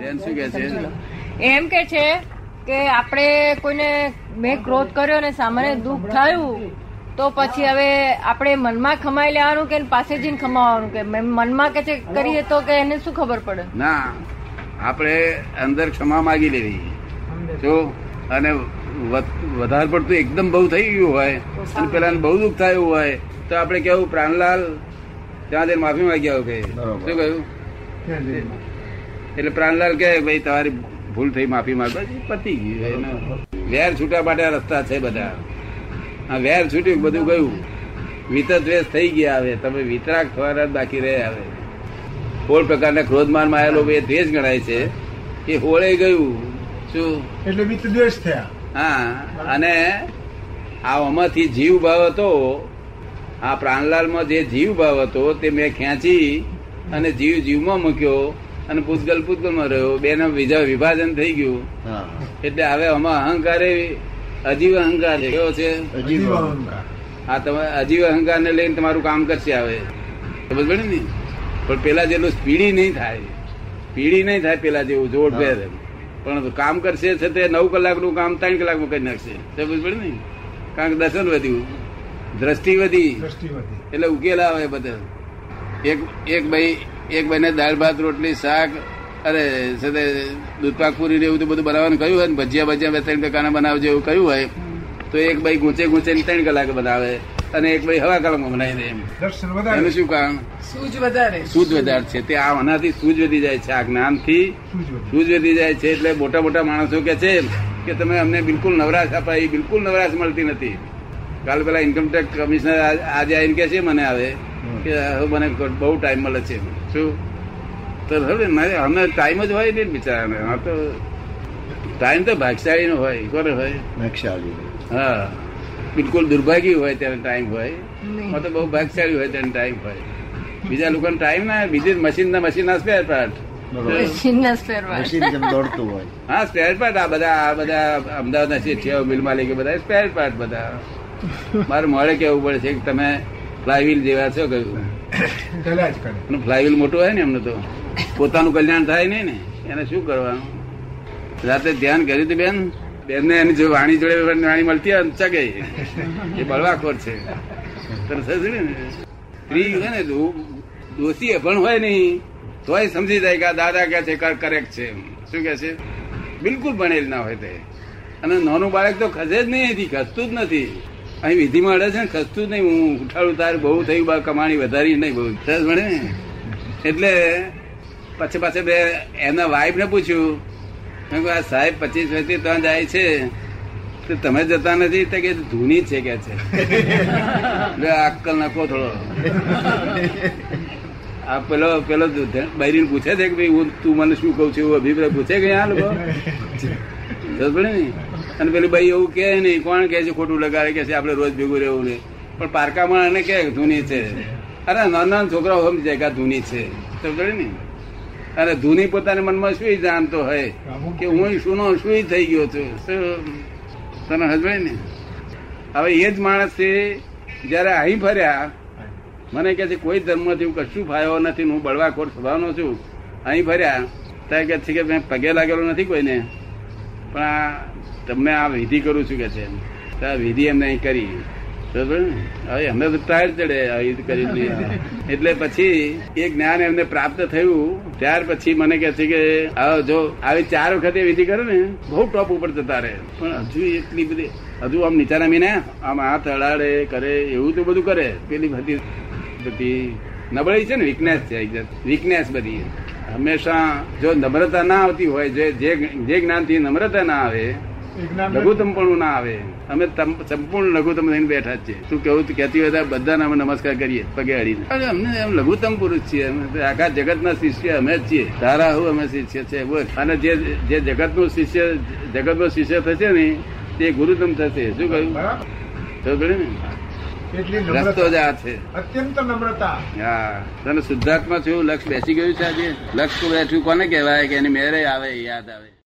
બેન શું કે છે? એમ કે છે કે આપણે કોઈને મેં ક્રોધ કર્યો ને સામાન્ય દુઃખ થયું તો પછી હવે આપણે મનમાં ખમાઈ લેવાનું કે પાસે જઈને ખમાવાનું? કે મનમાં કે છે કરીએ તો કે એને શું ખબર પડે? ના આપણે અંદર ક્ષમા માગી લેવી. જો અને વધ- વધારે પડતું એકદમ બહુ થઈ ગયું હોય અને પેલા બહુ દુઃખ થયું હોય તો આપણે કેવું પ્રાણલાલ ત્યાં જઈને માફી માંગી આવો કે શું કહ્યું? એટલે પ્રાણલાલ કે ભાઈ તમારી ભૂલ થઈ માફી માંગો. પતી ગયું વેર છૂટા માટે રસ્તા છે બધા. આ વેર છૂટ્યું બધું ગયું. વિતર દ્વેષ થઈ ગયા હવે. તમે વિતરાક થવાના બાકી રહે હવે. સોળ પ્રકારના ક્રોધમાનમાં આવેલો એ દ્વેષ ગણાય છે એ હોળે ગયું. શું? એટલે મિત્ર દ્વેષ થયા. હા અને આ આમાંથી જીવ ભાવ હતો. આ પ્રાણલાલમાં જે જીવ ભાવ હતો તે મેં ખેંચી અને જીવ જીવમાં મૂક્યો. અને પૂતગલમાં રહ્યો. બેનો બીજા વિભાજન થઈ ગયું. એટલે હવે આમાં અહંકાર અજીવ અહંકાર કેવો છે. આ તમે અજીવ અહંકાર ને લઈને તમારું કામ કરશે હવે. સમજ પડે ને? પણ પેલા જેટલું સ્પીડી નહીં થાય. સ્પીડી નહીં થાય પેલા જેવું જોડ ફેર પણ કામ કરશે છે તે નવ કલાકનું કામ ત્રણ કલાકમાં કરી નાખશે. સમજ પડે ને? કારણ કે દર્શન વધ્યું. દ્રષ્ટિ વધી. દ્રષ્ટિ વધી. એટલે ઉકેલ આવે બધા. એક એક ભાઈ એક ભાઈને દાળ ભાત રોટલી શાક અરે સાથે દૂધપાક પૂરી એવું તો બધું બનાવવાનું કહ્યું હોય ને ભજીયા ભજીયા બે ત્રણ પ્રકારના બનાવજો એવું કહ્યું હોય તો એક ભાઈ ગુંચે ગૂંચે ને ત્રણ કલાક બનાવે અને એક ભાઈ હવા કલાકમાં બનાવી દે એમ. એનું શું કારણ સૂજ વધારે. સૂજ વધારે છે. તે આ આનાથી સૂજ વધી જાય છે આ જ્ઞાનથી. સૂજ વધી જાય. છે એટલે મોટા મોટા માણસો કે છે કે તમે અમને બિલકુલ નવરાશ અપાય બિલકુલ નવરાશ મળતી નથી. કાલ પેલા ઇન્કમટેક્સ કમિશનર આજે આવીને કે છે મને આવે. કે મને બહુ ટાઈમ મળે છે. શું? તો હવે અમને ટાઈમ જ હોય ને બિચારાને. આ તો ટાઈમ તો ભાગશાળી નો હોય કોને હોય? ભાગશાળી. હા. બિલકુલ દુર્ભાગ્ય હોય ત્યારે ટાઈમ હોય. તો બહુ ભાગશાળી હોય ત્યારે ટાઈમ હોય. બીજા લોકોને ટાઈમ ના બીજી મશીન ના મશીન ના સ્પેર પાર્ટ હા સ્પેર પાર્ટ આ બધા આ બધા અમદાવાદ ના છે મિલ માલિક બધા સ્પેર પાર્ટ બધા. મારે મોડે કેવું પડે છે કે તમે ફ્લાયવીલ જેવા છો કહ્યું અને ફ્લાયવીલ મોટું હોય ને એમનું તો. પોતાનું કલ્યાણ થાય નહીં ને. એને શું કરવાનું? રાતે ધ્યાન કર્યું હતું બેન? બેન ને એની જો વાણી જોડે વાણી મળતી હોય ચગે એ બળવાખોર છે. સ્ત્રી હોય ને દોષી પણ હોય નહીં. તોય સમજી જાય કે આ દાદા કે છે કરેક્ટ છે. શું કે છે? બિલકુલ ભણેલ ના હોય તે. અને નાનું બાળક તો ખસે જ નહીં ખસતું જ નથી. અહીં વિધિમાં અડે છે ને, ખસતું નહીં. હું ઉઠાડું તાર બહુ થયું, બા, કમાણી વધારી નહીં. બહુ સરસ ભણે એટલે પછી પાછળ બે એના વાઈફને પૂછ્યું. મેં આ સાહેબ પચીસ વર્ષથી ત્યાં જાય છે. તો તમે જતા નથી? તો કે ધૂની છે, કે છે. અક્કલ નાખો થોડો. આ પેલો પેલો બૈરીને પૂછે છે કે ભાઈ, હું તું મને શું કઉ છું? એવું અભિપ્રાય પૂછે કે આ લોકો? ને. અને પેલી ભાઈ એવું કે નહીં, કોણ કે છે ખોટું લગાડે, કે છે આપણે રોજ ભેગું રહેવું નહીં. પણ પારકામાં એને કે ધૂની છે. અરે, નાના નાના છોકરાઓ સમજી કે ધૂની છે. સમજ ને અને ધૂની પોતાના મનમાં શું જાણતો હોય? કે હું શુંનો, શું થઈ ગયો છું? તને હજવે ને? હવે એ જ માણસ છે જયારે અહીં ફર્યા, મને કે છે, કોઈ ધર્મથી હું કશું ફાયો નથી, હું બળવાખોર સ્વભાવનો છું. અહીં ફર્યા ત્યારે કે છે કે, મેં પગે લાગેલો નથી કોઈને. પણ આ તમને આ વિધિ કરું છું કે છે. આ વિધિ એમને અહીં કરી. હવે અમને તો ટાયર ચડે કરી એટલે પછી એ જ્ઞાન એમને પ્રાપ્ત થયું, ત્યાર પછી મને કે છે કે આ જો આવી ચાર વખતે વિધિ કરે ને, બહુ ટોપ ઉપર જતા રહે. પણ હજુ એટલી બધી, હજુ આમ નીચા મીને આમ હાથ અડાડે, કરે, એવું તો બધું કરે. પેલી બધી બધી નબળી છે ને વીકનેસ છે વીકનેસ બધી. હંમેશા જો નમ્રતા ના આવતી હોય જે જે જ્ઞાનથી નમ્રતા ના આવે લઘુત્તમ પણ ના આવે અમે સંપૂર્ણ લઘુત્તમ થઈને બેઠા જ છીએ. તું કેવું? તું કહેતી હોય બધાને અમે નમસ્કાર કરીએ પગે અડીને. અરે અમને એમ લઘુત્તમ પુરુષ છીએ આખા જગતના શિષ્ય અમે જ છીએ. તારા હું અમે શિષ્ય છે બોલ. અને જે જે જગતનું શિષ્ય જગતનો શિષ્ય થશે ને તે ગુરુત્તમ થશે. શું કહ્યું? ને? રસ્તો જ આ છે. અત્યંત નમ્રતા. હા. તને શુદ્ધાત્મા છું લક્ષ બેસી ગયું છે આજે? લક્ષ બેઠું કોને કહેવાય કે એની મેરે આવે યાદ આવે?